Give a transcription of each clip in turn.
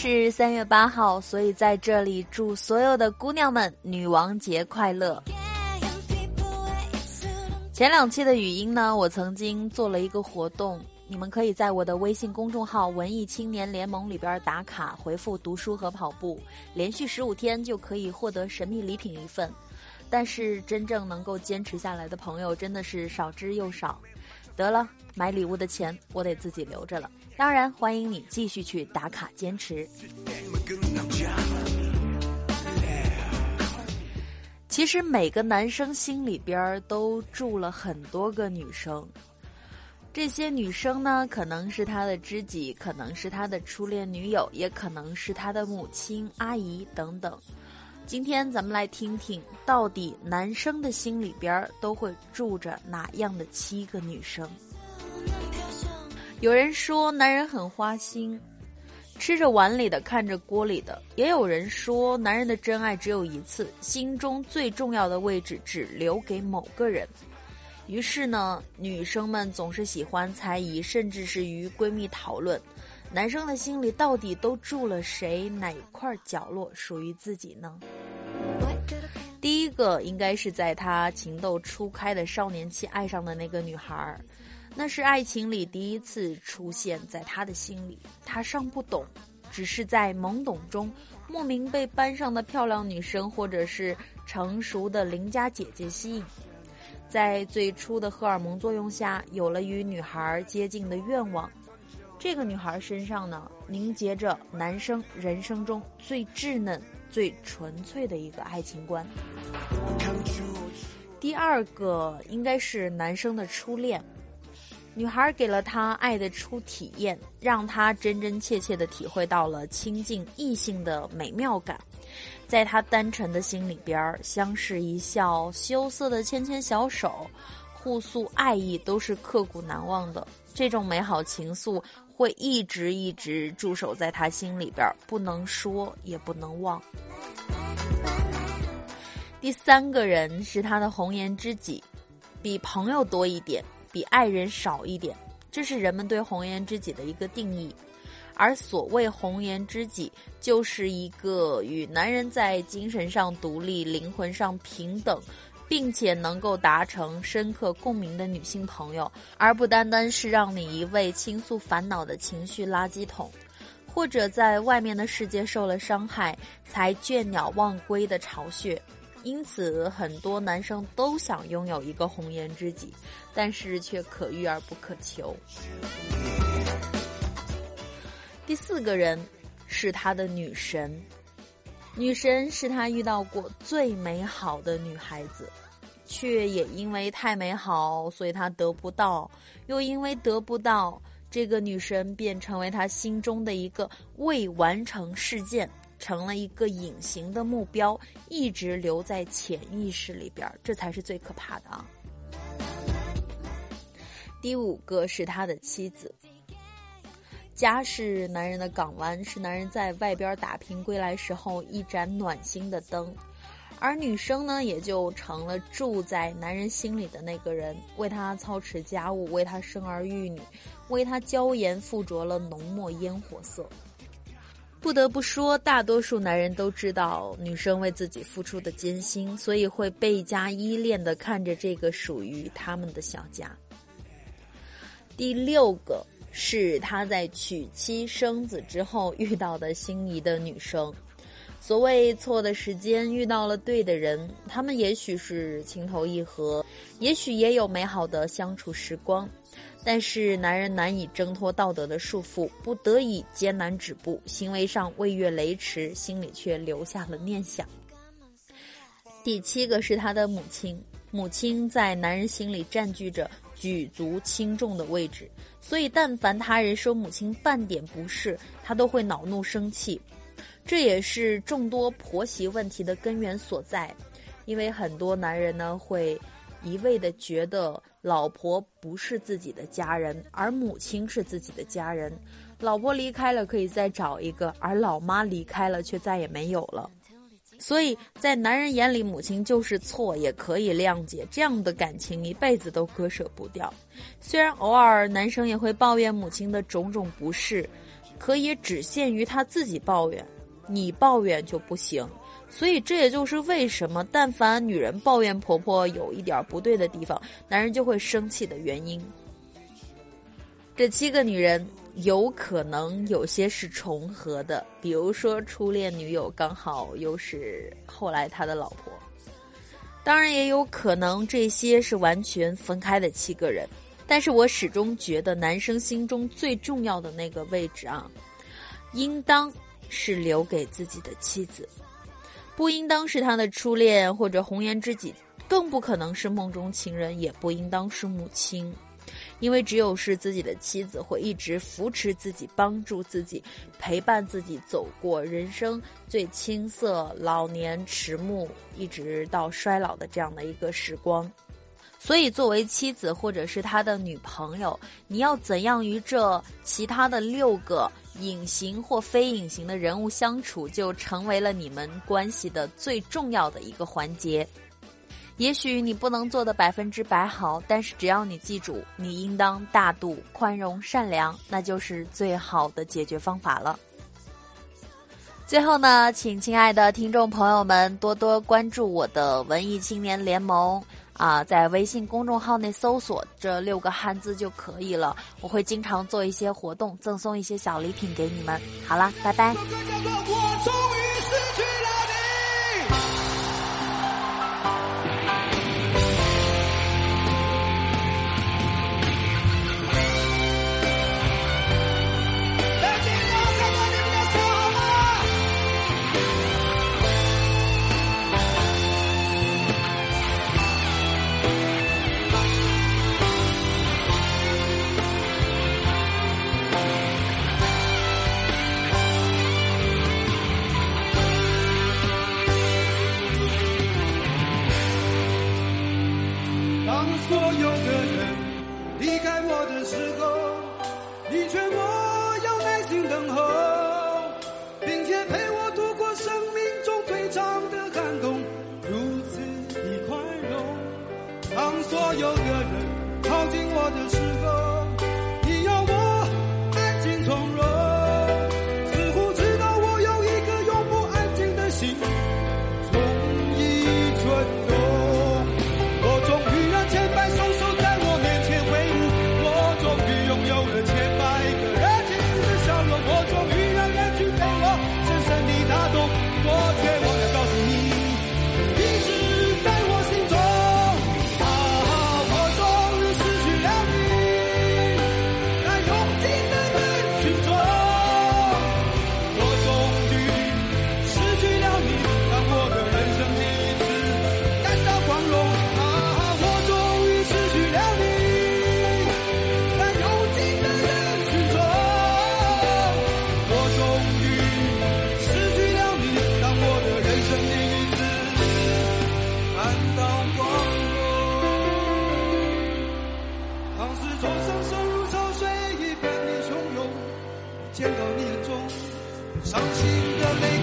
是三月八号，所以在这里祝所有的姑娘们女王节快乐。前两期的语音呢，我曾经做了一个活动，你们可以在我的微信公众号“文艺青年联盟”里边打卡，回复“读书和跑步”，连续十五天就可以获得神秘礼品一份。但是真正能够坚持下来的朋友真的是少之又少。得了，买礼物的钱我得自己留着了。当然，欢迎你继续去打卡坚持。其实每个男生心里边都住了很多个女生，这些女生呢，可能是他的知己，可能是他的初恋女友，也可能是他的母亲、阿姨等等。今天咱们来听听，到底男生的心里边都会住着哪样的七个女生？有人说男人很花心，吃着碗里的看着锅里的；也有人说男人的真爱只有一次，心中最重要的位置只留给某个人。于是呢，女生们总是喜欢猜疑，甚至是与闺蜜讨论。男生的心里到底都住了谁？哪块角落属于自己呢？个应该是在他情窦初开的少年期爱上的那个女孩儿，那是爱情里第一次出现在他的心里。他尚不懂，只是在懵懂中莫名被班上的漂亮女生或者是成熟的邻家姐姐吸引，在最初的荷尔蒙作用下，有了与女孩接近的愿望。这个女孩身上呢，凝结着男生人生中最稚嫩、最纯粹的一个爱情观。第二个应该是男生的初恋，女孩给了他爱的初体验，让他真真切切的体会到了亲近异性的美妙感。在他单纯的心里边，相视一笑、羞涩的牵牵小手、互诉爱意，都是刻骨难忘的。这种美好情愫。会一直一直驻守在他心里边，不能说也不能忘。第三个人是他的红颜知己，比朋友多一点，比爱人少一点，这是人们对红颜知己的一个定义。而所谓红颜知己，就是一个与男人在精神上独立、灵魂上平等。并且能够达成深刻共鸣的女性朋友，而不单单是让你一味倾诉烦恼的情绪垃圾桶，或者在外面的世界受了伤害才倦鸟忘归的巢穴。因此，很多男生都想拥有一个红颜知己，但是却可遇而不可求。第四个人是他的女神。女神是他遇到过最美好的女孩子，却也因为太美好，所以他得不到；又因为得不到，这个女神便成为他心中的一个未完成事件，成了一个隐形的目标，一直留在潜意识里边，这才是最可怕的啊！第五个是他的妻子。家是男人的港湾，是男人在外边打拼归来时候一盏暖心的灯，而女生呢，也就成了住在男人心里的那个人，为他操持家务，为他生儿育女，为他娇颜附着了浓墨烟火色。不得不说，大多数男人都知道女生为自己付出的艰辛，所以会倍加依恋的看着这个属于他们的小家。第六个。是他在娶妻生子之后遇到的心仪的女生。所谓错的时间遇到了对的人，他们也许是情投意合，也许也有美好的相处时光。但是男人难以挣脱道德的束缚，不得已艰难止步，行为上未越雷池，心里却留下了念想。第七个是他的母亲，母亲在男人心里占据着。举足轻重的位置，所以但凡他人说母亲半点不是，他都会恼怒生气。这也是众多婆媳问题的根源所在，因为很多男人呢会一味的觉得老婆不是自己的家人，而母亲是自己的家人。老婆离开了可以再找一个，而老妈离开了却再也没有了。所以在男人眼里，母亲就是错，也可以谅解。这样的感情一辈子都割舍不掉。虽然偶尔男生也会抱怨母亲的种种不是，可也只限于他自己抱怨，你抱怨就不行。所以这也就是为什么，但凡女人抱怨婆婆有一点不对的地方，男人就会生气的原因。这七个女人有可能有些是重合的，比如说初恋女友刚好又是后来他的老婆。当然也有可能这些是完全分开的七个人，但是我始终觉得男生心中最重要的那个位置啊，应当是留给自己的妻子，不应当是他的初恋或者红颜知己，更不可能是梦中情人，也不应当是母亲。因为只有是自己的妻子，会一直扶持自己、帮助自己、陪伴自己走过人生最青涩、老年迟暮，一直到衰老的这样的一个时光。所以，作为妻子或者是他的女朋友，你要怎样与这其他的六个隐形或非隐形的人物相处，就成为了你们关系的最重要的一个环节。也许你不能做的百分之百好，但是只要你记住，你应当大度、宽容、善良，那就是最好的解决方法了。最后呢，请亲爱的听众朋友们多多关注我的文艺青年联盟啊，在微信公众号内搜索这六个汉字就可以了。我会经常做一些活动，赠送一些小礼品给你们。好啦，拜拜。所有的人靠近我的时候见到你眼中伤心的泪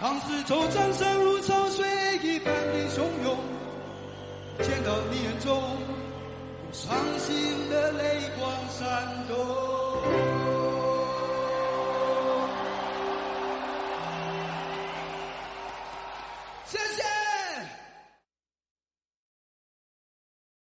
当四周掌声如潮水一般的汹涌，见到你眼中伤心的泪光闪动。